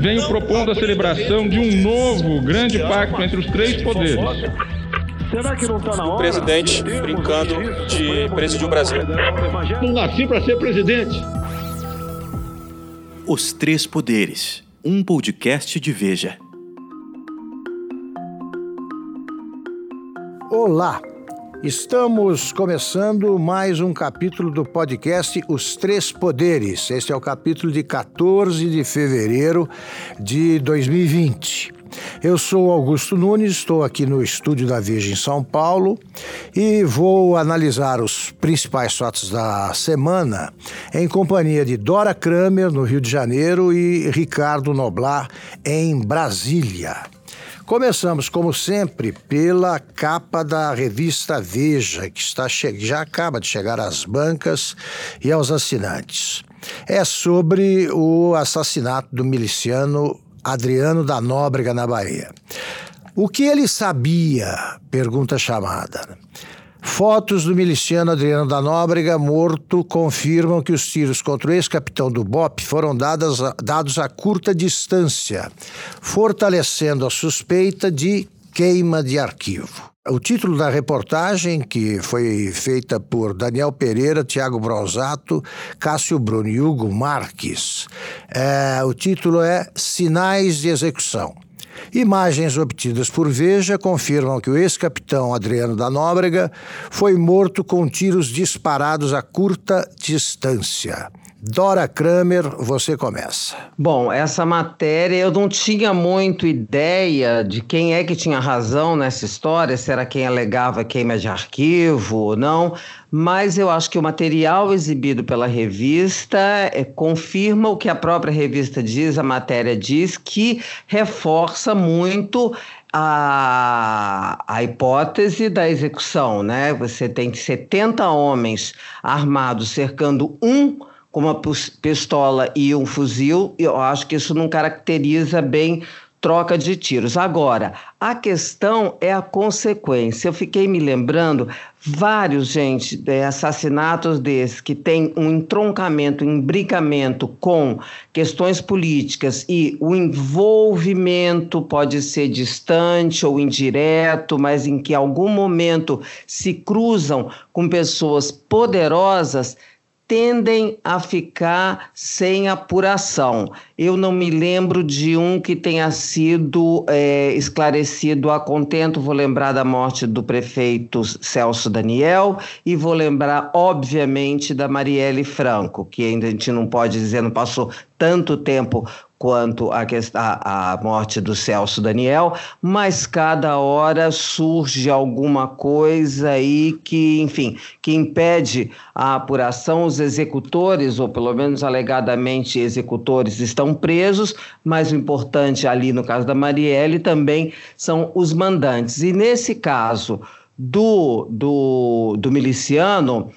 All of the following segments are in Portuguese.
venho propondo a celebração de um novo grande pacto entre os três poderes. Será que não está na hora? O presidente brincando de presidir o Brasil. Não nasci para ser presidente. Os Três Poderes, um podcast de Veja. Olá, estamos começando mais um capítulo do podcast Os Três Poderes. Este é o capítulo de 14 de fevereiro de 2020. Eu sou Augusto Nunes, estou aqui no estúdio da Veja em São Paulo e vou analisar os principais fatos da semana em companhia de Dora Kramer, no Rio de Janeiro, e Ricardo Noblar, em Brasília. Começamos, como sempre, pela capa da revista Veja, que está já acaba de chegar às bancas e aos assinantes. É sobre o assassinato do miliciano Adriano da Nóbrega, na Bahia. O que ele sabia? Pergunta chamada. Fotos do miliciano Adriano da Nóbrega morto confirmam que os tiros contra o ex-capitão do BOP foram dados dados a curta distância, fortalecendo a suspeita de queima de arquivo. O título da reportagem, que foi feita por Daniel Pereira, Tiago Bronzato, Cássio Bruno e Hugo Marques, é, o título é Sinais de Execução. Imagens obtidas por Veja confirmam que o ex-capitão Adriano da Nóbrega foi morto com tiros disparados a curta distância. Dora Kramer, você começa. Bom, essa matéria eu não tinha muito ideia de quem é que tinha razão nessa história, se era quem alegava queima de arquivo ou não, mas eu acho que o material exibido pela revista é, confirma o que a própria revista diz, a matéria diz, que reforça muito a, a hipótese da execução, né? Você tem 70 homens armados cercando um com uma pistola e um fuzil, eu acho que isso não caracteriza bem troca de tiros. Agora, a questão é a consequência. Eu fiquei me lembrando vários, gente, é, assassinatos desses que tem um entroncamento, um imbricamento com questões políticas e o envolvimento pode ser distante ou indireto, mas em que algum momento se cruzam com pessoas poderosas tendem a ficar sem apuração. Eu não me lembro de um que tenha sido é, esclarecido a contento. Vou lembrar da morte do prefeito Celso Daniel e vou lembrar, obviamente, da Marielle Franco, que ainda a gente não pode dizer, não passou tanto tempo quanto a, a, a morte do Celso Daniel, mas cada hora surge alguma coisa aí que, enfim, que impede a apuração. Os executores, ou pelo menos alegadamente executores, estão presos, mas o importante ali no caso da Marielle também são os mandantes. E nesse caso do, do, do miliciano,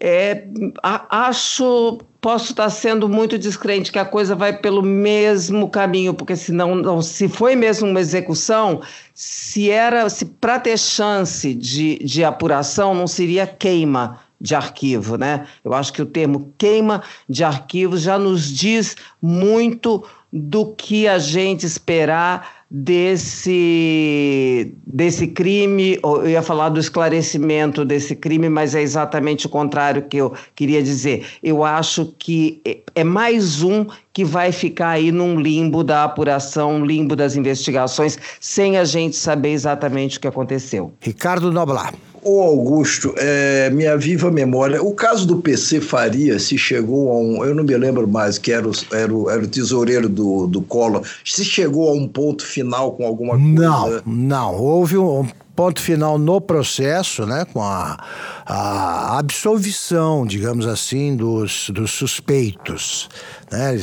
é, acho posso estar sendo muito descrente que a coisa vai pelo mesmo caminho, porque senão, não, se foi mesmo uma execução, se era, se para ter chance de, de apuração, não seria queima de arquivo, né? Eu acho que o termo queima de arquivo já nos diz muito do que a gente esperar desse, desse crime, eu ia falar do esclarecimento desse crime, mas é exatamente o contrário que eu queria dizer. Eu acho que é mais um que vai ficar aí num limbo da apuração, limbo das investigações, sem a gente saber exatamente o que aconteceu. Ricardo Noblar. Ô Augusto, é, minha viva memória, o caso do PC Faria se chegou a um, eu não me lembro mais, que era o, era o, era o tesoureiro do, do Collor, se chegou a um ponto final com alguma coisa? Não, não, houve um ponto final no processo, né, com a, a absolvição, digamos assim, dos, dos suspeitos, né,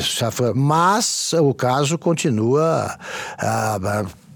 mas o caso continua... Uh,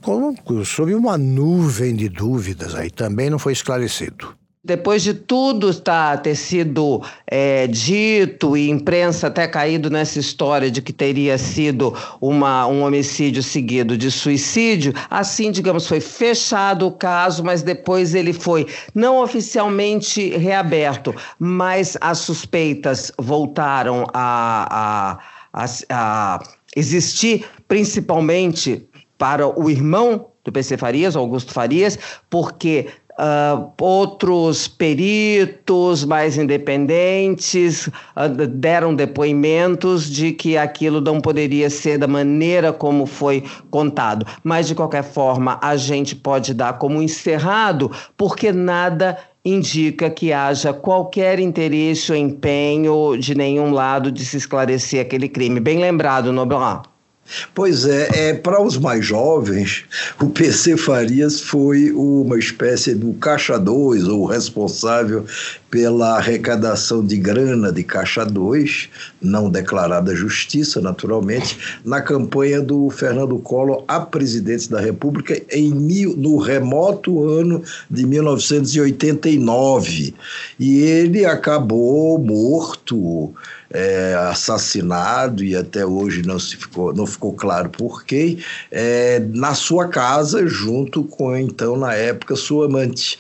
sob uma nuvem de dúvidas aí, também não foi esclarecido. Depois de tudo tá, ter sido é, dito e imprensa até caído nessa história de que teria sido uma, um homicídio seguido de suicídio, assim, digamos, foi fechado o caso, mas depois ele foi não oficialmente reaberto, mas as suspeitas voltaram a, a, a, a existir, principalmente para o irmão do PC Farias, Augusto Farias, porque Uh, outros peritos mais independentes uh, deram depoimentos de que aquilo não poderia ser da maneira como foi contado. Mas, de qualquer forma, a gente pode dar como encerrado, porque nada indica que haja qualquer interesse ou empenho de nenhum lado de se esclarecer aquele crime. Bem lembrado, Noblar. Pois é, é para os mais jovens, o PC Farias foi uma espécie do caixa 2, ou responsável pela arrecadação de grana de caixa 2, não declarada justiça, naturalmente, na campanha do Fernando Collor a presidente da República em mil, no remoto ano de 1989. E ele acabou morto é, assassinado e até hoje não se ficou não ficou claro por quem é, na sua casa junto com então na época sua amante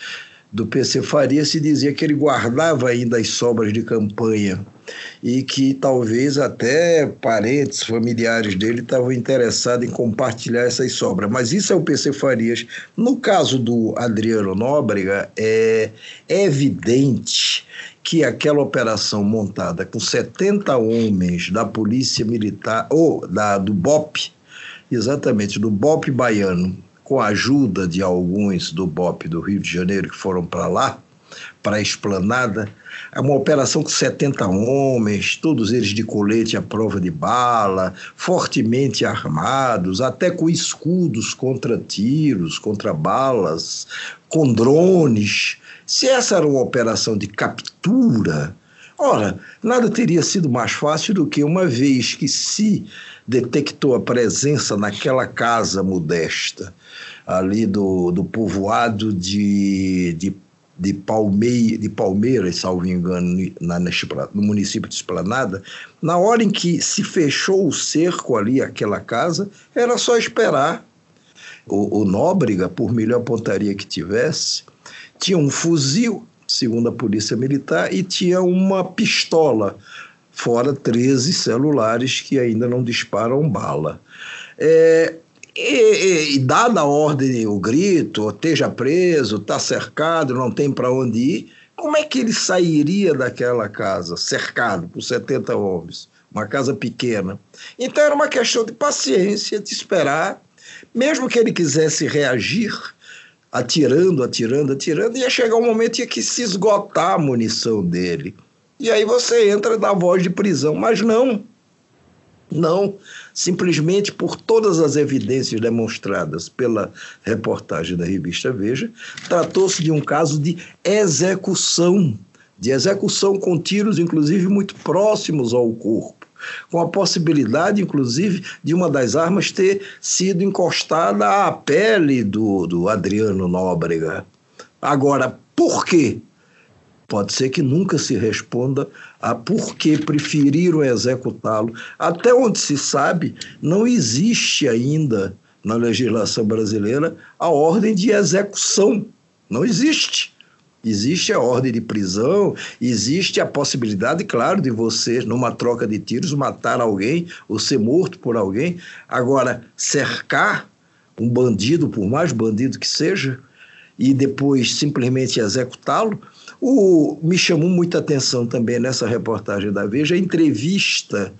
do PC Faria se dizia que ele guardava ainda as sobras de campanha e que talvez até parentes, familiares dele estavam interessados em compartilhar essas sobras. Mas isso é o PC Farias. No caso do Adriano Nóbrega, é evidente que aquela operação montada com 70 homens da Polícia Militar, ou da, do BOP, exatamente, do BOP baiano, com a ajuda de alguns do BOP do Rio de Janeiro que foram para lá, para a esplanada, é uma operação com 70 homens, todos eles de colete à prova de bala, fortemente armados, até com escudos contra tiros, contra balas, com drones. Se essa era uma operação de captura, ora, nada teria sido mais fácil do que uma vez que se detectou a presença naquela casa modesta, ali do, do povoado de, de, de, Palmei, de Palmeiras, salvo engano, na, no município de Esplanada, na hora em que se fechou o cerco ali, aquela casa, era só esperar. O, o Nóbrega, por melhor pontaria que tivesse, tinha um fuzil, segundo a Polícia Militar, e tinha uma pistola, fora 13 celulares que ainda não disparam bala. É, e, e, dada a ordem, o grito, esteja preso, está cercado, não tem para onde ir, como é que ele sairia daquela casa, cercado por 70 homens? Uma casa pequena. Então era uma questão de paciência, de esperar. Mesmo que ele quisesse reagir, atirando, atirando, atirando, ia chegar um momento em que se esgotar a munição dele. E aí você entra na voz de prisão. Mas não. Não. Simplesmente por todas as evidências demonstradas pela reportagem da revista Veja, tratou-se de um caso de execução. De execução com tiros, inclusive, muito próximos ao corpo com a possibilidade, inclusive, de uma das armas ter sido encostada à pele do, do Adriano Nóbrega. Agora, por quê? Pode ser que nunca se responda a por que preferiram executá-lo. Até onde se sabe, não existe ainda na legislação brasileira a ordem de execução. Não existe. Existe a ordem de prisão, existe a possibilidade, claro, de você, numa troca de tiros, matar alguém ou ser morto por alguém. Agora, cercar um bandido, por mais bandido que seja, e depois simplesmente executá-lo, o, me chamou muita atenção também nessa reportagem da Veja a entrevista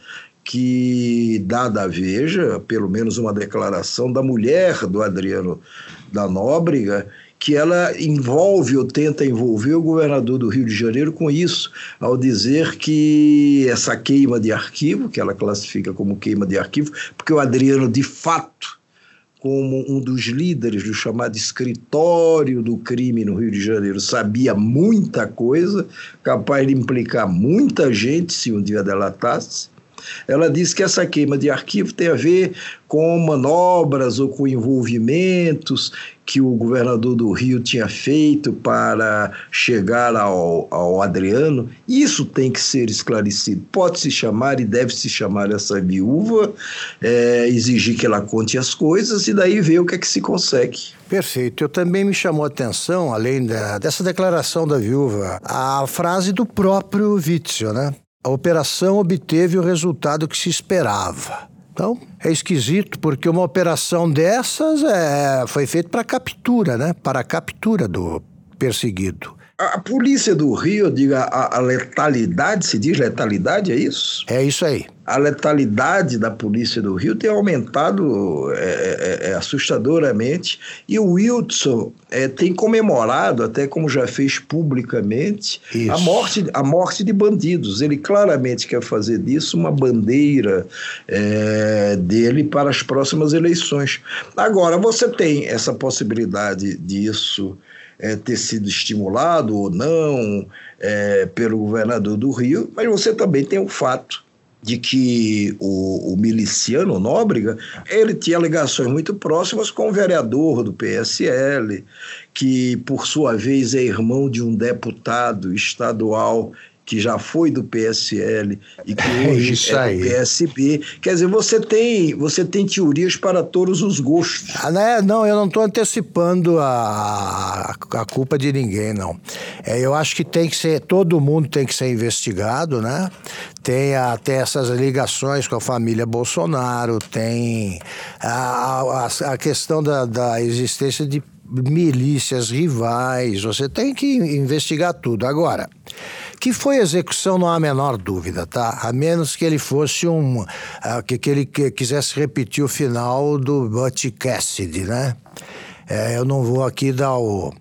que dá da Veja, pelo menos uma declaração da mulher do Adriano da Nóbrega, que ela envolve ou tenta envolver o governador do Rio de Janeiro com isso, ao dizer que essa queima de arquivo, que ela classifica como queima de arquivo, porque o Adriano, de fato, como um dos líderes do chamado escritório do crime no Rio de Janeiro, sabia muita coisa, capaz de implicar muita gente se um dia delatasse. Ela diz que essa queima de arquivo tem a ver com manobras ou com envolvimentos que o governador do Rio tinha feito para chegar ao, ao Adriano. Isso tem que ser esclarecido. Pode-se chamar e deve-se chamar essa viúva, é, exigir que ela conte as coisas e daí ver o que é que se consegue. Perfeito. Eu também me chamou a atenção, além da, dessa declaração da viúva, a frase do próprio Witzel, né? A operação obteve o resultado que se esperava. Então, é esquisito, porque uma operação dessas é, foi feita para captura, né? Para a captura do perseguido. A polícia do Rio, diga, a, a, letalidade, se diz letalidade, é isso? É isso aí. A letalidade da polícia do Rio tem aumentado é, é, é, assustadoramente e o Wilson é, tem comemorado, até como já fez publicamente, a morte, a morte de bandidos. Ele claramente quer fazer disso uma bandeira é, dele para as próximas eleições. Agora, você tem essa possibilidade disso é, ter sido estimulado ou não é, pelo governador do Rio, mas você também tem o fato de que o, o, miliciano Nóbrega ele tinha ligações muito próximas com o vereador do PSL, que por sua vez é irmão de um deputado estadual que já foi do PSL e que é hoje é, é do PSB. Quer dizer, você tem, você tem teorias para todos os gostos. Ah, né? Não, eu não estou antecipando a, a culpa de ninguém, não. É, eu acho que tem que ser, todo mundo tem que ser investigado, né? Tem até essas ligações com a família Bolsonaro, tem a, a, a questão da, da existência de milícias rivais, você tem que investigar tudo. Agora, que foi execução, não há a menor dúvida, tá? A menos que ele fosse um. Uh, que, que ele quisesse repetir o final do Butch Cassidy, né? É, eu não vou aqui dar o,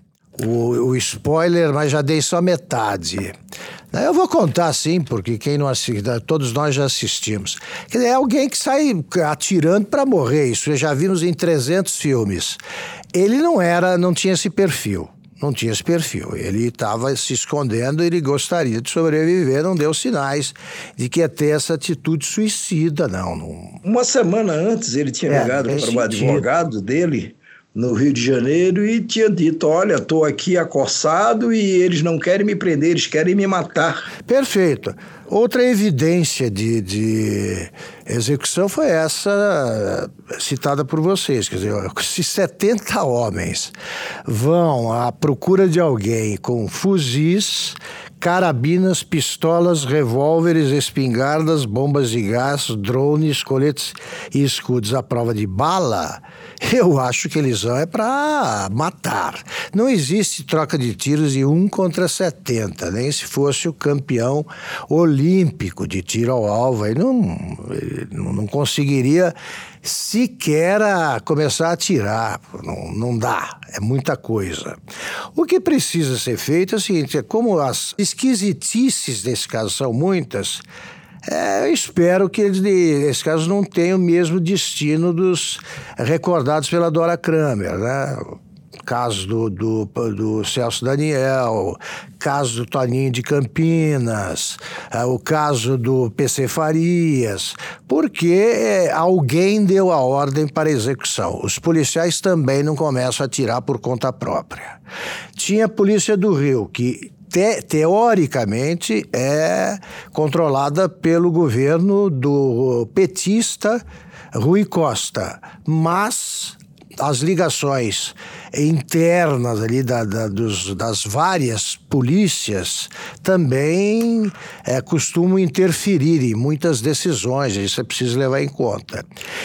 o, o, spoiler, mas já dei só metade. Eu vou contar sim, porque quem não assiste, todos nós já assistimos. É alguém que sai atirando para morrer, isso já vimos em 300 filmes. Ele não era, não tinha esse perfil não tinha esse perfil. Ele estava se escondendo, ele gostaria de sobreviver, não deu sinais de que ia ter essa atitude suicida, não. não... Uma semana antes ele tinha é, ligado para o advogado dele no Rio de Janeiro e tinha dito: Olha, estou aqui acossado e eles não querem me prender, eles querem me matar. Perfeito. Outra evidência de, de execução foi essa citada por vocês. Quer dizer, se 70 homens vão à procura de alguém com fuzis, carabinas, pistolas, revólveres, espingardas, bombas de gás, drones, coletes e escudos à prova de bala, eu acho que eles vão é para matar. Não existe troca de tiros de um contra 70, nem se fosse o campeão olímpico de tiro ao alvo. Aí não, não conseguiria sequer a começar a atirar. Não, não dá, é muita coisa. O que precisa ser feito é o seguinte: é como as esquisitices desse caso são muitas. É, eu espero que eles, nesse caso, não tenham o mesmo destino dos recordados pela Dora Kramer, né? Caso do, do, do, Celso Daniel, caso do Toninho de Campinas, é, o caso do PC Farias, porque é, alguém deu a ordem para execução. Os policiais também não começam a atirar por conta própria. Tinha a Polícia do Rio, que te, teoricamente é controlada pelo governo do petista Rui Costa, mas as ligações internas ali da, da, dos, das várias polícias também é, costumam interferir em muitas decisões, isso é preciso levar em conta.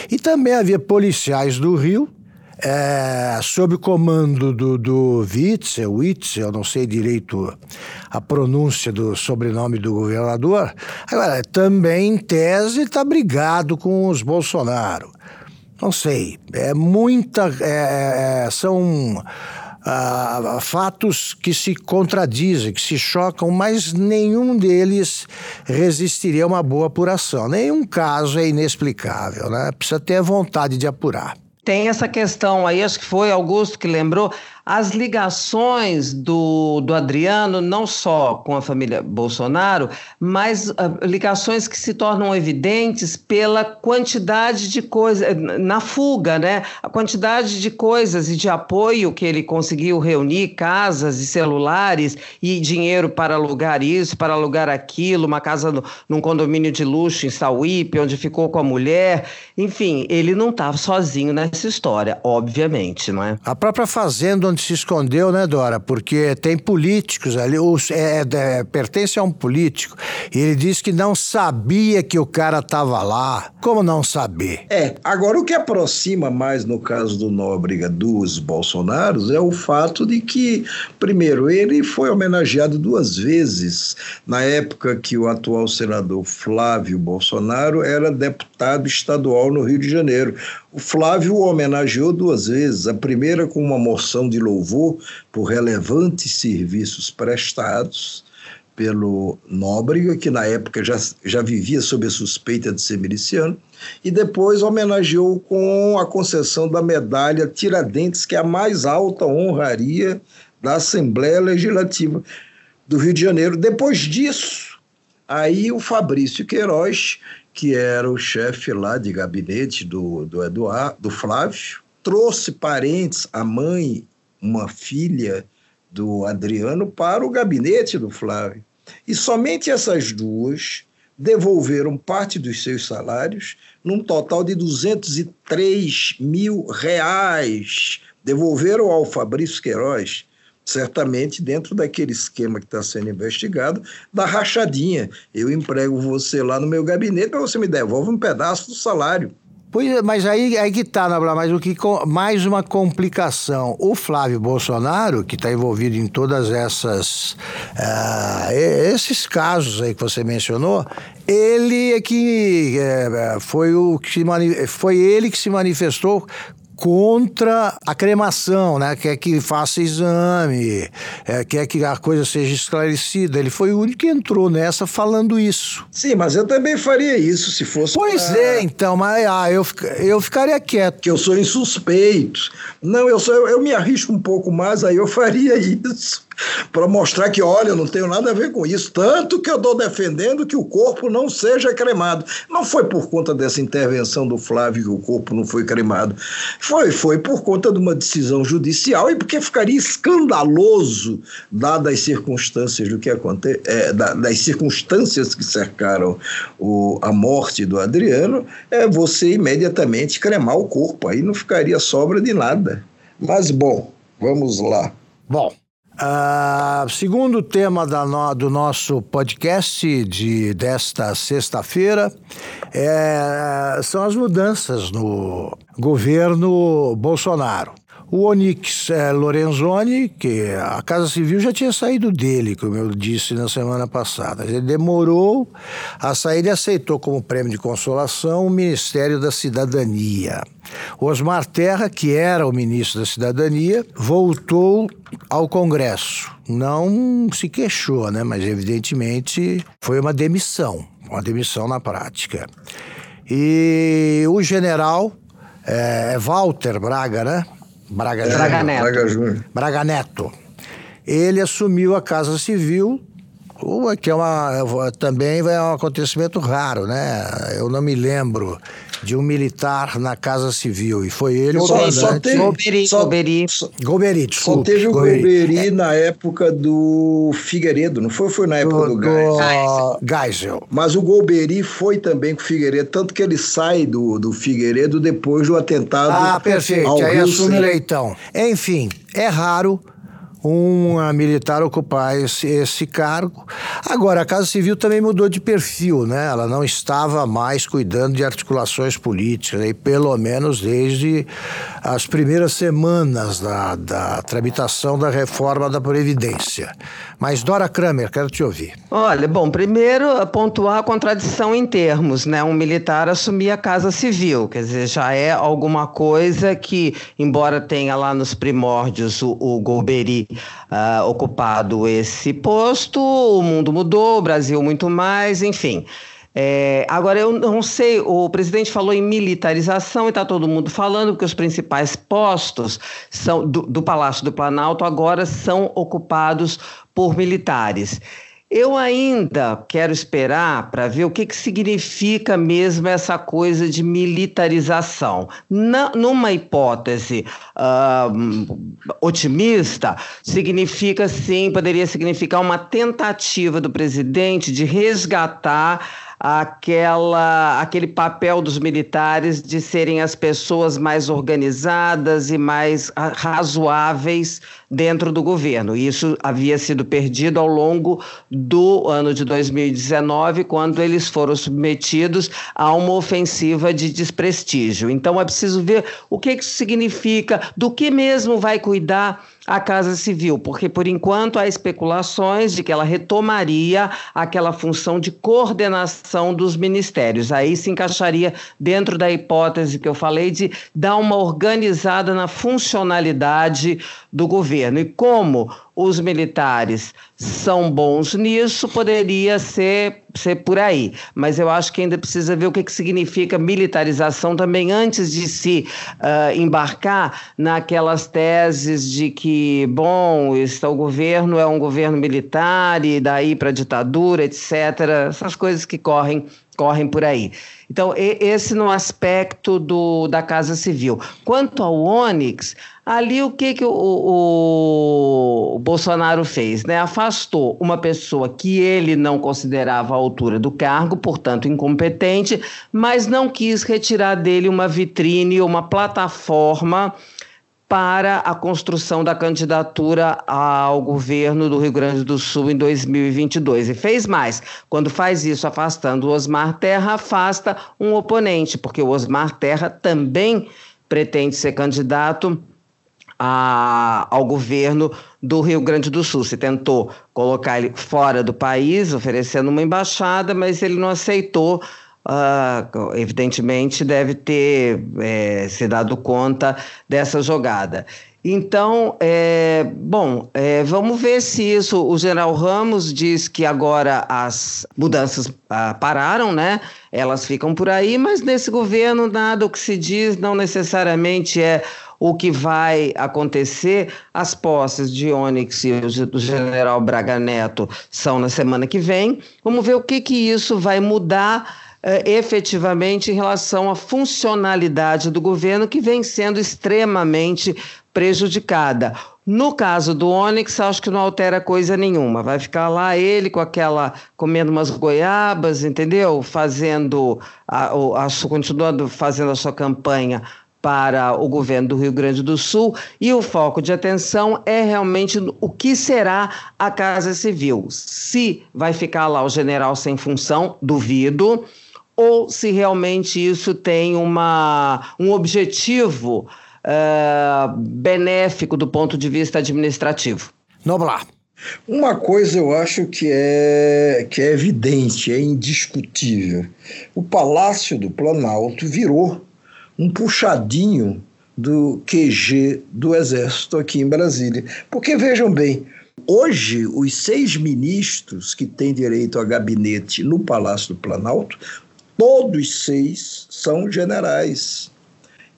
E também havia policiais do Rio, é, sob o comando do, do Witzel, Witzel, não sei direito a pronúncia do sobrenome do governador, agora também em tese está brigado com os Bolsonaro. Não sei, é muita. É, é, são ah, fatos que se contradizem, que se chocam, mas nenhum deles resistiria a uma boa apuração. Nenhum caso é inexplicável, né? Precisa ter vontade de apurar. Tem essa questão aí, acho que foi Augusto que lembrou, as ligações do, do Adriano, não só com a família Bolsonaro, mas uh, ligações que se tornam evidentes pela quantidade de coisas, na fuga, né? A quantidade de coisas e de apoio que ele conseguiu reunir, casas e celulares e dinheiro para alugar isso, para alugar aquilo, uma casa no, num condomínio de luxo em Sauípe, onde ficou com a mulher. Enfim, ele não estava sozinho nessa história, obviamente, não é? A própria fazenda onde se escondeu, né, Dora? Porque tem políticos ali, os, é, é, pertence a um político, e ele disse que não sabia que o cara estava lá. Como não saber? É, agora o que aproxima mais no caso do Nóbrega dos Bolsonaros é o fato de que, primeiro, ele foi homenageado duas vezes na época que o atual senador Flávio Bolsonaro era deputado estadual no Rio de Janeiro. O Flávio o homenageou duas vezes, a primeira com uma moção de louvor por relevantes serviços prestados pelo Nóbrega, que na época já, já vivia sob a suspeita de ser miliciano, e depois homenageou com a concessão da medalha Tiradentes, que é a mais alta honraria da Assembleia Legislativa do Rio de Janeiro. Depois disso, aí o Fabrício Queiroz que era o chefe lá de gabinete do, do Eduardo, do Flávio, trouxe parentes, a mãe, uma filha do Adriano, para o gabinete do Flávio. E somente essas duas devolveram parte dos seus salários, num total de 203 mil reais. Devolveram ao Fabrício Queiroz certamente dentro daquele esquema que está sendo investigado, da rachadinha. Eu emprego você lá no meu gabinete, mas você me devolve um pedaço do salário. Pois é, mas aí, aí que tá, Nabla, mas o que mais uma complicação. O Flávio Bolsonaro, que está envolvido em todas essas uh, esses casos aí que você mencionou, ele é que é, foi o que foi ele que se manifestou contra a cremação, né? Quer que faça exame, é, quer que a coisa seja esclarecida. Ele foi o único que entrou nessa falando isso. Sim, mas eu também faria isso se fosse. Pois pra... é, então, mas ah, eu, eu ficaria quieto. Que eu sou insuspeito. Não, eu, sou, eu, eu me arrisco um pouco mais, aí eu faria isso para mostrar que, olha, eu não tenho nada a ver com isso. Tanto que eu estou defendendo que o corpo não seja cremado. Não foi por conta dessa intervenção do Flávio que o corpo não foi cremado. Foi, foi por conta de uma decisão judicial e porque ficaria escandaloso, dadas as circunstâncias do que acontece, é, das circunstâncias que cercaram o, a morte do Adriano, é você imediatamente cremar o corpo. Aí não ficaria sobra de nada. Mas bom, vamos lá. Bom, Uh, segundo tema no, do nosso podcast de, desta sexta-feira é, são as mudanças no governo Bolsonaro. O Onyx é, Lorenzoni, que a Casa Civil já tinha saído dele, como eu disse na semana passada. Ele demorou a sair e aceitou como prêmio de consolação o Ministério da Cidadania. Osmar Terra, que era o ministro da Cidadania, voltou ao Congresso. Não se queixou, né? mas evidentemente foi uma demissão, uma demissão na prática. E o general é, Walter Braga, né? Braga, é, Braga Neto. Braga Júnior. Braga Neto. Ele assumiu a Casa Civil, que é uma, também é um acontecimento raro, né? Eu não me lembro de um militar na Casa Civil. E foi ele o só, só teve, Golbery. Só, Golbery. Só, Golbery, desculpe. Só teve o Golbery, Golbery é. na época do Figueiredo, não foi? Foi na época do, do, do Geisel. Mas o Golbery foi também com o Figueiredo, tanto que ele sai do, do Figueiredo depois do atentado Ah, perfeito. Aí assume Leitão. Enfim, é raro um militar ocupar esse, esse cargo. Agora, a Casa Civil também mudou de perfil, né? Ela não estava mais cuidando de articulações políticas, e pelo menos desde as primeiras semanas da, da tramitação da reforma da Previdência. Mas, Dora Kramer, quero te ouvir. Olha, bom, primeiro pontuar a contradição em termos, né? Um militar assumir a Casa Civil, quer dizer, já é alguma coisa que, embora tenha lá nos primórdios o, o Golbery uh, ocupado esse posto, o mundo mudou, o Brasil muito mais, enfim. É, agora, eu não sei, o presidente falou em militarização e está todo mundo falando que os principais postos são do, do Palácio do Planalto agora são ocupados por militares. Eu ainda quero esperar para ver o que, que significa mesmo essa coisa de militarização. Na, numa hipótese uh, otimista, significa sim, poderia significar uma tentativa do presidente de resgatar aquela, aquele papel dos militares de serem as pessoas mais organizadas e mais razoáveis dentro do governo. Isso havia sido perdido ao longo do ano de 2019, quando eles foram submetidos a uma ofensiva de desprestígio. Então é preciso ver o que isso significa, do que mesmo vai cuidar a Casa Civil, porque por enquanto há especulações de que ela retomaria aquela função de coordenação dos ministérios. Aí se encaixaria dentro da hipótese que eu falei de dar uma organizada na funcionalidade do governo. E como os militares são bons nisso, poderia ser, ser por aí. Mas eu acho que ainda precisa ver o que, que significa militarização também antes de se uh, embarcar naquelas teses de que, bom, está, o governo é um governo militar e daí para ditadura, etc. Essas coisas que correm correm por aí. Então, esse no aspecto do, da Casa Civil. Quanto ao Onyx, ali o que, que o, o, o, Bolsonaro fez? Né? Afastou uma pessoa que ele não considerava a altura do cargo, portanto incompetente, mas não quis retirar dele uma vitrine, uma plataforma para a construção da candidatura ao governo do Rio Grande do Sul em 2022. E fez mais. Quando faz isso afastando o Osmar Terra, afasta um oponente, porque o Osmar Terra também pretende ser candidato a, ao governo do Rio Grande do Sul. Se tentou colocar ele fora do país, oferecendo uma embaixada, mas ele não aceitou uh, evidentemente deve ter é, se dado conta dessa jogada. Então, é, bom, é, vamos ver se isso. O general Ramos diz que agora as mudanças ah, pararam, né? Elas ficam por aí, mas nesse governo nada o que se diz não necessariamente é o que vai acontecer. As posses de Onyx e do general Braga Neto são na semana que vem. Vamos ver o que, que isso vai mudar efetivamente em relação à funcionalidade do governo, que vem sendo extremamente prejudicada. No caso do Onyx, acho que não altera coisa nenhuma. Vai ficar lá ele com aquela comendo umas goiabas, entendeu? Fazendo a, a, continuando fazendo a sua campanha para o governo do Rio Grande do Sul e o foco de atenção é realmente o que será a Casa Civil. Se vai ficar lá o general sem função, duvido ou se realmente isso tem uma, um objetivo uh, benéfico do ponto de vista administrativo. Vamos lá. Uma coisa eu acho que é, que é evidente, é indiscutível. O Palácio do Planalto virou um puxadinho do QG do Exército aqui em Brasília. Porque vejam bem, hoje os seis ministros que têm direito a gabinete no Palácio do Planalto Todos seis são generais.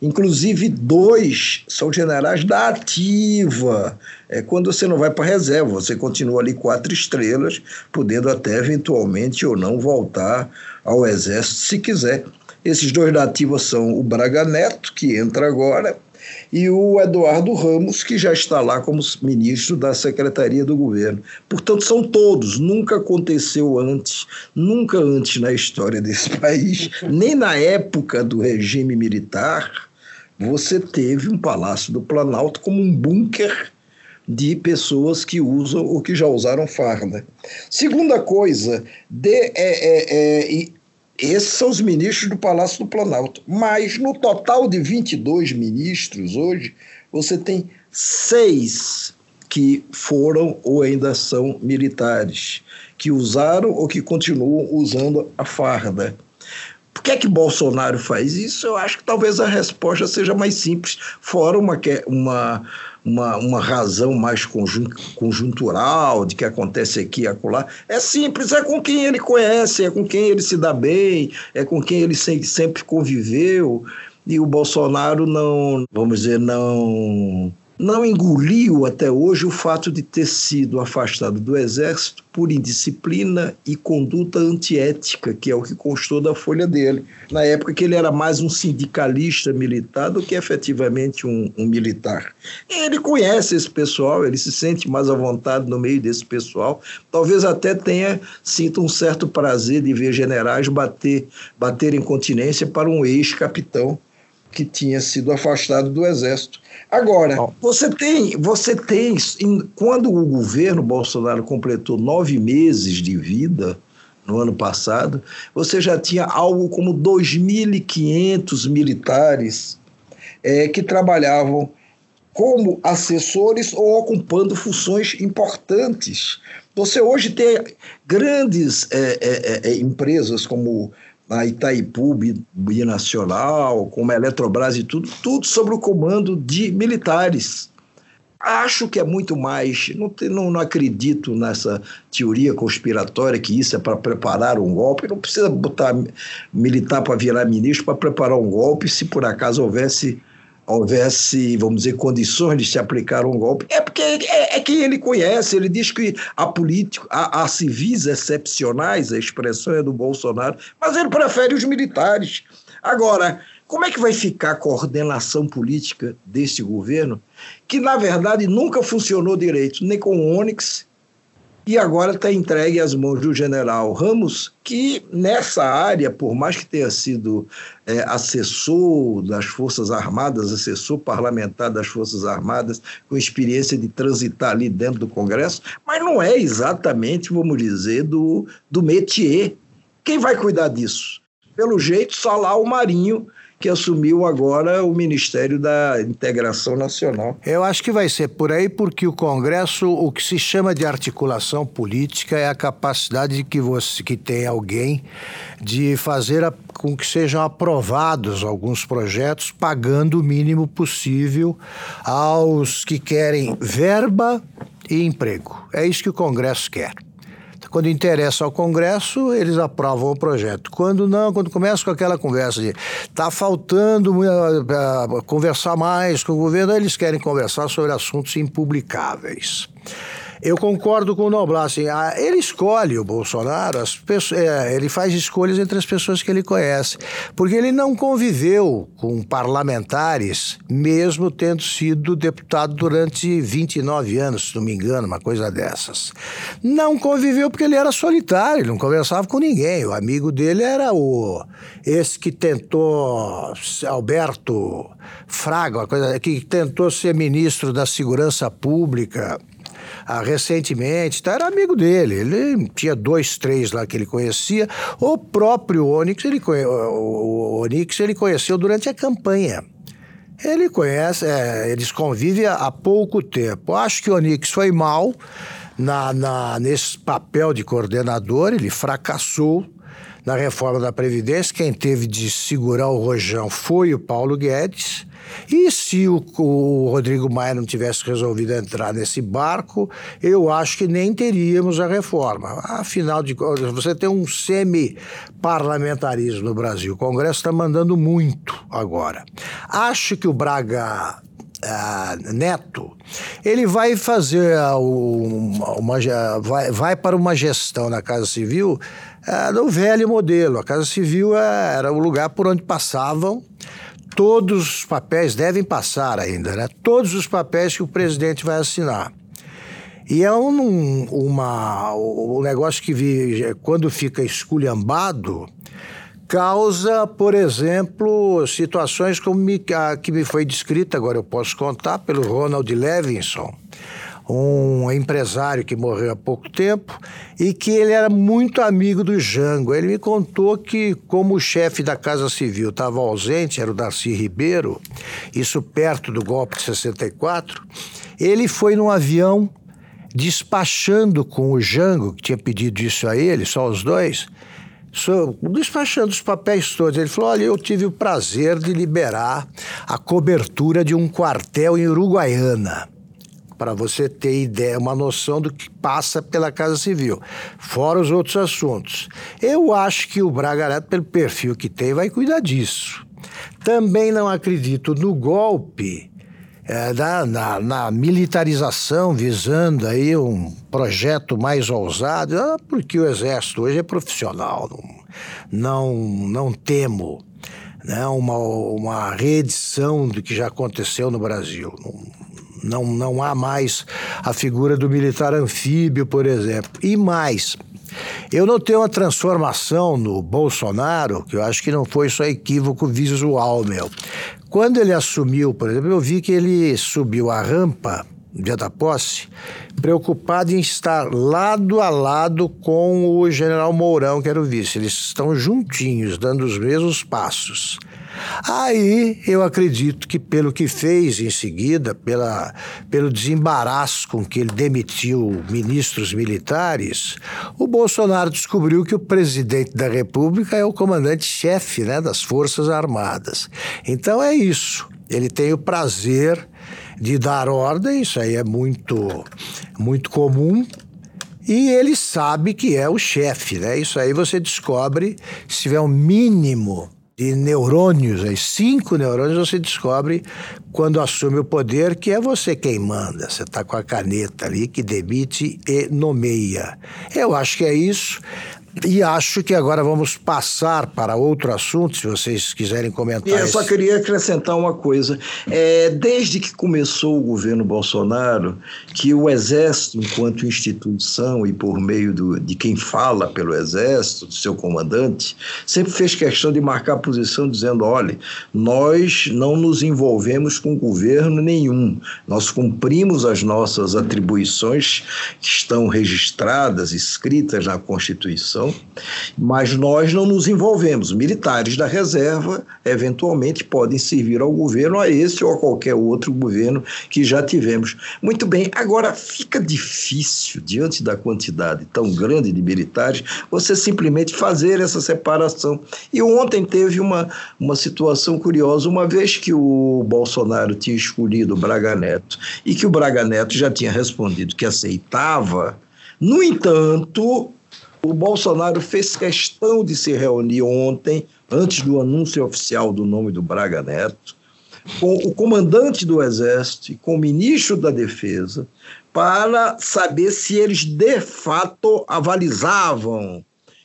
Inclusive, dois são generais da ativa. É quando você não vai para reserva, você continua ali quatro estrelas, podendo até eventualmente ou não voltar ao exército se quiser. Esses dois da ativa são o Braga Neto, que entra agora, e o Eduardo Ramos, que já está lá como ministro da Secretaria do Governo. Portanto, são todos, nunca aconteceu antes, nunca antes na história desse país, nem na época do regime militar, você teve um Palácio do Planalto como um bunker de pessoas que usam ou que já usaram farda. Segunda coisa, de, é, é, é, esses são os ministros do Palácio do Planalto. Mas no total de 22 ministros hoje, você tem seis que foram ou ainda são militares, que usaram ou que continuam usando a farda. Por que é que Bolsonaro faz isso? Eu acho que talvez a resposta seja mais simples, fora uma, uma uma, uma razão mais conjuntural de que acontece aqui e acolá. É simples, é com quem ele conhece, é com quem ele se dá bem, é com quem ele sempre conviveu. E o Bolsonaro não, vamos dizer, não não engoliu até hoje o fato de ter sido afastado do Exército por indisciplina e conduta antiética, que é o que constou da folha dele. Na época que ele era mais um sindicalista militar do que efetivamente um, um militar. Ele conhece esse pessoal, ele se sente mais à vontade no meio desse pessoal. Talvez até tenha, sinta um certo prazer de ver generais bater, bater em continência para um ex-capitão que tinha sido afastado do exército. Agora, você tem, você tem, quando o governo Bolsonaro completou nove meses de vida no ano passado, você já tinha algo como 2.500 militares é, que trabalhavam como assessores ou ocupando funções importantes. Você hoje tem grandes é, é, é empresas como a Itaipu Binacional, como a Eletrobras e tudo, tudo sobre o comando de militares. Acho que é muito mais. Não, não, não acredito nessa teoria conspiratória que isso é para preparar um golpe. Não precisa botar militar para virar ministro para preparar um golpe se por acaso houvesse houvesse, vamos dizer, condições de se aplicar um golpe, é porque é, é quem ele conhece. Ele diz que há político, há, há, civis excepcionais, a expressão é do Bolsonaro, mas ele prefere os militares. Agora, como é que vai ficar a coordenação política desse governo, que na verdade nunca funcionou direito, nem com o Onyx, e agora está entregue às mãos do general Ramos, que nessa área, por mais que tenha sido é, assessor das Forças Armadas, assessor parlamentar das Forças Armadas, com experiência de transitar ali dentro do Congresso, mas não é exatamente, vamos dizer, do, do métier. Quem vai cuidar disso? Pelo jeito, só lá o Marinho, que assumiu agora o Ministério da Integração Nacional. Eu acho que vai ser por aí, porque o Congresso, o que se chama de articulação política é a capacidade de que você que tem alguém de fazer a, com que sejam aprovados alguns projetos, pagando o mínimo possível aos que querem verba e emprego. É isso que o Congresso quer. Quando interessa ao Congresso, eles aprovam o projeto. Quando não, quando começa com aquela conversa de está faltando uh, uh, conversar mais com o governo, eles querem conversar sobre assuntos impublicáveis. Eu concordo com o Noblar, assim, ele escolhe o Bolsonaro, as pessoas, é, ele faz escolhas entre as pessoas que ele conhece, porque ele não conviveu com parlamentares, mesmo tendo sido deputado durante 29 anos, se não me engano, uma coisa dessas. Não conviveu porque ele era solitário, ele não conversava com ninguém. O amigo dele era o esse que tentou Alberto Fraga, uma coisa que tentou ser ministro da Segurança Pública ah, recentemente, tá, era amigo dele. Ele tinha dois, três lá que ele conhecia. O próprio Onyx, ele, o Onyx, ele conheceu durante a campanha. Ele conhece, é, eles convivem há pouco tempo. Acho que o Onyx foi mal na, na, nesse papel de coordenador, ele fracassou na reforma da Previdência. Quem teve de segurar o rojão foi o Paulo Guedes. E se o, o, Rodrigo Maia não tivesse resolvido entrar nesse barco, eu acho que nem teríamos a reforma. Afinal de contas, você tem um semi-parlamentarismo no Brasil. O Congresso está mandando muito agora. Acho que o Braga Uh, Neto, ele vai fazer uh, uma, uma, vai, vai para uma gestão na Casa Civil uh, no velho modelo. A Casa Civil era o lugar por onde passavam todos os papéis devem passar ainda, né? Todos os papéis que o presidente vai assinar. E é um, uma, um negócio que quando fica esculhambado, causa, por exemplo, situações como me, a, que me foi descrita, agora eu posso contar, pelo Ronald Levinson um empresário que morreu há pouco tempo e que ele era muito amigo do Jango. Ele me contou que, como o chefe da Casa Civil estava ausente, era o Darcy Ribeiro, isso perto do golpe de 64, ele foi num avião despachando com o Jango, que tinha pedido isso a ele, só os dois, despachando os papéis todos. Ele falou: Olha, eu tive o prazer de liberar a cobertura de um quartel em Uruguaiana para você ter ideia, uma noção do que passa pela Casa Civil, fora os outros assuntos. Eu acho que o Braga Neto, pelo perfil que tem, vai cuidar disso. Também não acredito no golpe é, na, na, na, militarização, visando aí um projeto mais ousado, ah, porque o Exército hoje é profissional, não, não, não temo né, uma, uma reedição do que já aconteceu no Brasil. Não, não, não há mais a figura do militar anfíbio, por exemplo. E mais, eu notei uma transformação no Bolsonaro, que eu acho que não foi só equívoco visual, meu. Quando ele assumiu, por exemplo, eu vi que ele subiu a rampa dia da posse, preocupado em estar lado a lado com o general Mourão, que era o vice. Eles estão juntinhos, dando os mesmos passos. Aí eu acredito que, pelo que fez em seguida, pela, pelo desembaraço com que ele demitiu ministros militares, o Bolsonaro descobriu que o presidente da República é o comandante-chefe né, das Forças Armadas. Então é isso. Ele tem o prazer de dar ordem, isso aí é muito, muito comum. E ele sabe que é o chefe, né? Isso aí você descobre se tiver um mínimo de neurônios, aí cinco neurônios você descobre quando assume o poder que é você quem manda. Você está com a caneta ali que demite e nomeia. Eu acho que é isso. E acho que agora vamos passar para outro assunto, se vocês quiserem comentar. Eu só queria acrescentar uma coisa. É, desde que começou o governo Bolsonaro, que o Exército, enquanto instituição e por meio do, de quem fala pelo Exército, do seu comandante, sempre fez questão de marcar posição dizendo: olha, nós não nos envolvemos com governo nenhum, nós cumprimos as nossas atribuições que estão registradas, escritas na Constituição mas nós não nos envolvemos. Militares da reserva, eventualmente, podem servir ao governo, a esse ou a qualquer outro governo que já tivemos. Muito bem, agora fica difícil, diante da quantidade tão grande de militares, você simplesmente fazer essa separação. E ontem teve uma, uma situação curiosa, uma vez que o Bolsonaro tinha escolhido o Braga Neto e que o Braga Neto já tinha respondido que aceitava. No entanto, o Bolsonaro fez questão de se reunir ontem, antes do anúncio oficial do nome do Braga Neto, com o comandante do Exército e com o ministro da Defesa, para saber se eles de fato avalizavam,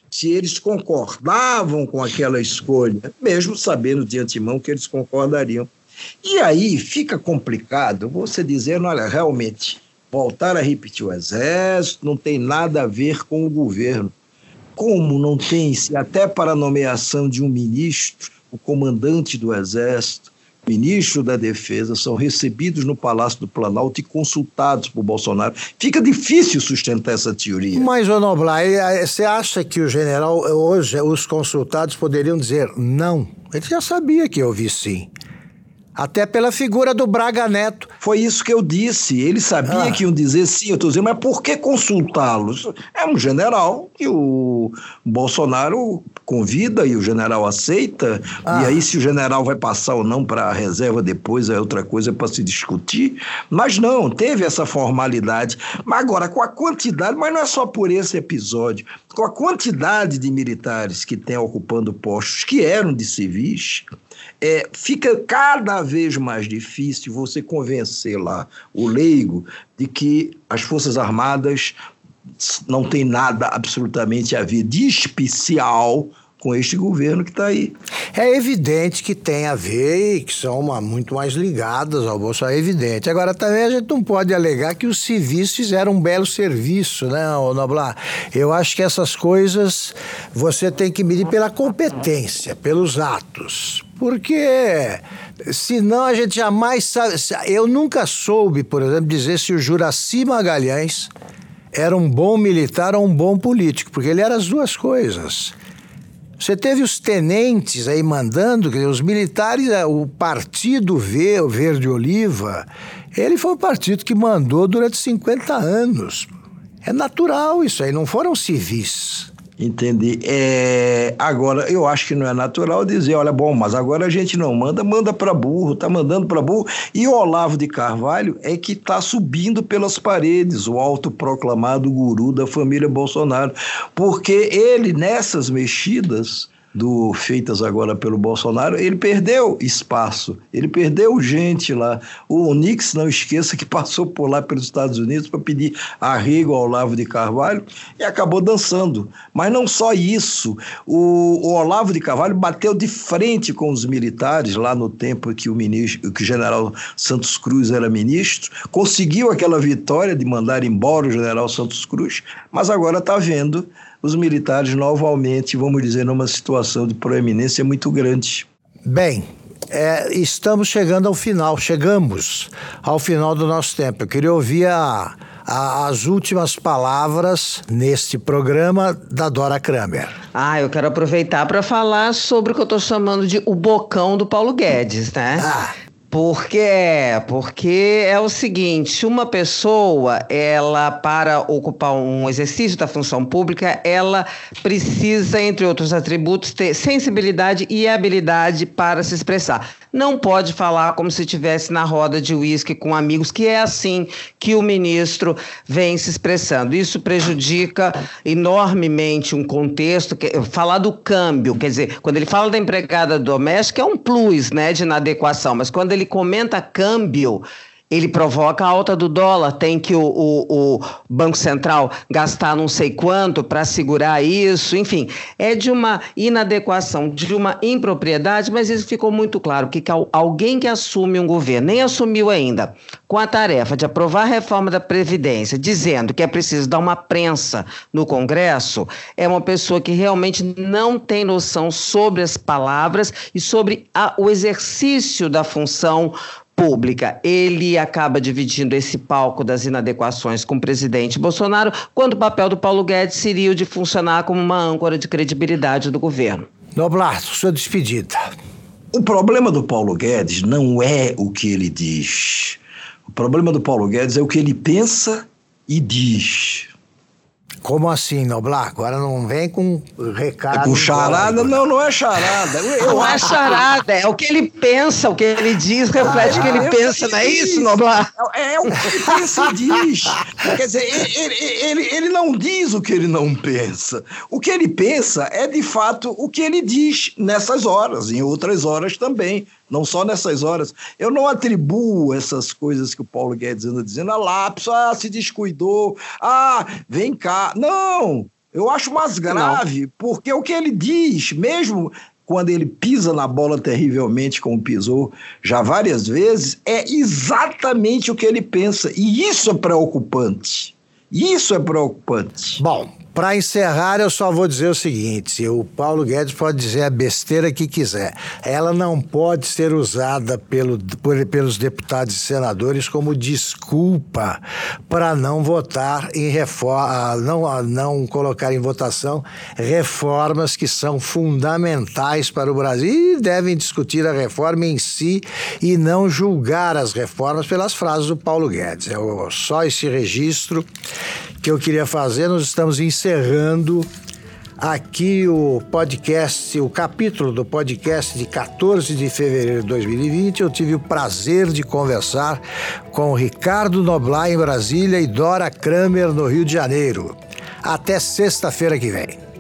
se eles concordavam com aquela escolha, mesmo sabendo de antemão que eles concordariam. E aí fica complicado você dizendo: olha, realmente, voltar a repetir o Exército não tem nada a ver com o governo. Como não tem, se até para a nomeação de um ministro, o comandante do Exército, ministro da Defesa, são recebidos no Palácio do Planalto e consultados por Bolsonaro. Fica difícil sustentar essa teoria. Mas, ô Noblar, você acha que o general, hoje, os consultados poderiam dizer não? Ele já sabia que eu vi sim. Até pela figura do Braga Neto. Foi isso que eu disse. Ele sabia ah. que iam dizer sim, eu estou dizendo, mas por que consultá-los? É um general que o Bolsonaro convida e o general aceita. Ah. E aí, se o general vai passar ou não para a reserva depois, é outra coisa para se discutir. Mas não, teve essa formalidade. Mas agora, com a quantidade, mas não é só por esse episódio, com a quantidade de militares que tem ocupando postos que eram de civis, é, fica cada vez mais difícil você convencer lá o leigo de que as Forças Armadas não tem nada absolutamente a ver de especial com este governo que está aí. É evidente que tem a ver e que são uma, muito mais ligadas ao Bolsonaro, é evidente. Agora, também a gente não pode alegar que os civis fizeram um belo serviço, né, Noblar? Eu acho que essas coisas você tem que medir pela competência, pelos atos. Porque senão a gente jamais sabe. Eu nunca soube, por exemplo, dizer se o Juraci Magalhães era um bom militar ou um bom político, porque ele era as duas coisas. Você teve os tenentes aí mandando, os militares, é, o Partido Verde Oliva, ele foi o partido que mandou durante 50 anos. É natural isso aí, não foram civis. Entendi. É, agora, eu acho que não é natural dizer, olha, bom, mas agora a gente não manda, manda para burro, tá mandando para burro. E o Olavo de Carvalho é que está subindo pelas paredes, o autoproclamado guru da família Bolsonaro. Porque ele, nessas mexidas, do feitas agora pelo Bolsonaro, ele perdeu espaço, ele perdeu gente lá. O Onix, não esqueça que passou por lá pelos Estados Unidos para pedir arrego ao Olavo de Carvalho e acabou dançando. Mas não só isso, o, o Olavo de Carvalho bateu de frente com os militares lá no tempo que o ministro, que o general Santos Cruz era ministro, conseguiu aquela vitória de mandar embora o general Santos Cruz, mas agora está vendo os militares novamente, vamos dizer, numa situação de proeminência muito grande. Bem, é, estamos chegando ao final, chegamos ao final do nosso tempo. Eu queria ouvir a, a, as últimas palavras neste programa da Dora Kramer. Ah, eu quero aproveitar para falar sobre o que eu estou chamando de o bocão do Paulo Guedes, né? Ah. Porque é, porque é o seguinte, uma pessoa, ela para ocupar um exercício da função pública, ela precisa, entre outros atributos, ter sensibilidade e habilidade para se expressar. Não pode falar como se estivesse na roda de uísque com amigos, que é assim que o ministro vem se expressando. Isso prejudica enormemente um contexto, que, falar do câmbio, quer dizer, quando ele fala da empregada doméstica é um plus, né, de inadequação, mas quando ele ele comenta câmbio, ele provoca a alta do dólar, tem que o, o, o Banco Central gastar não sei quanto para segurar isso, enfim, é de uma inadequação, de uma impropriedade, mas isso ficou muito claro, que alguém que assume um governo, nem assumiu ainda, com a tarefa de aprovar a reforma da Previdência, dizendo que é preciso dar uma prensa no Congresso, é uma pessoa que realmente não tem noção sobre as palavras e sobre a, o exercício da função pública. Ele acaba dividindo esse palco das inadequações com o presidente Bolsonaro, quando o papel do Paulo Guedes seria o de funcionar como uma âncora de credibilidade do governo. Noblar, sua despedida. O problema do Paulo Guedes não é o que ele diz. O problema do Paulo Guedes é o que ele pensa e diz. Como assim, Noblar? Agora não vem com recado. É com charada? Não, não é charada. Eu não é charada, é o que ele pensa, o que ele diz, reflete ah, o que ele pensa, não é isso, Noblar? É, é, o que ele pensa e diz. Quer dizer, ele, ele, ele não diz o que ele não pensa. O que ele pensa é, de fato, o que ele diz nessas horas, em outras horas também não só nessas horas. Eu não atribuo essas coisas que o Paulo Guedes anda dizendo a lápis, ah, se descuidou, ah, vem cá. Não, eu acho mais grave, não. porque o que ele diz, mesmo quando ele pisa na bola terrivelmente como pisou já várias vezes, é exatamente o que ele pensa. E isso é preocupante. Isso é preocupante. Bom, para encerrar, eu só vou dizer o seguinte: o Paulo Guedes pode dizer a besteira que quiser. Ela não pode ser usada pelo, por, pelos deputados e senadores como desculpa para não votar em reforma, não, não colocar em votação reformas que são fundamentais para o Brasil e devem discutir a reforma em si e não julgar as reformas pelas frases do Paulo Guedes. É só esse registro que eu queria fazer. Nós estamos encerrando aqui o podcast, o capítulo do podcast de 14 de fevereiro de 2020. Eu tive o prazer de conversar com Ricardo Noblar em Brasília e Dora Kramer no Rio de Janeiro. Até sexta-feira que vem.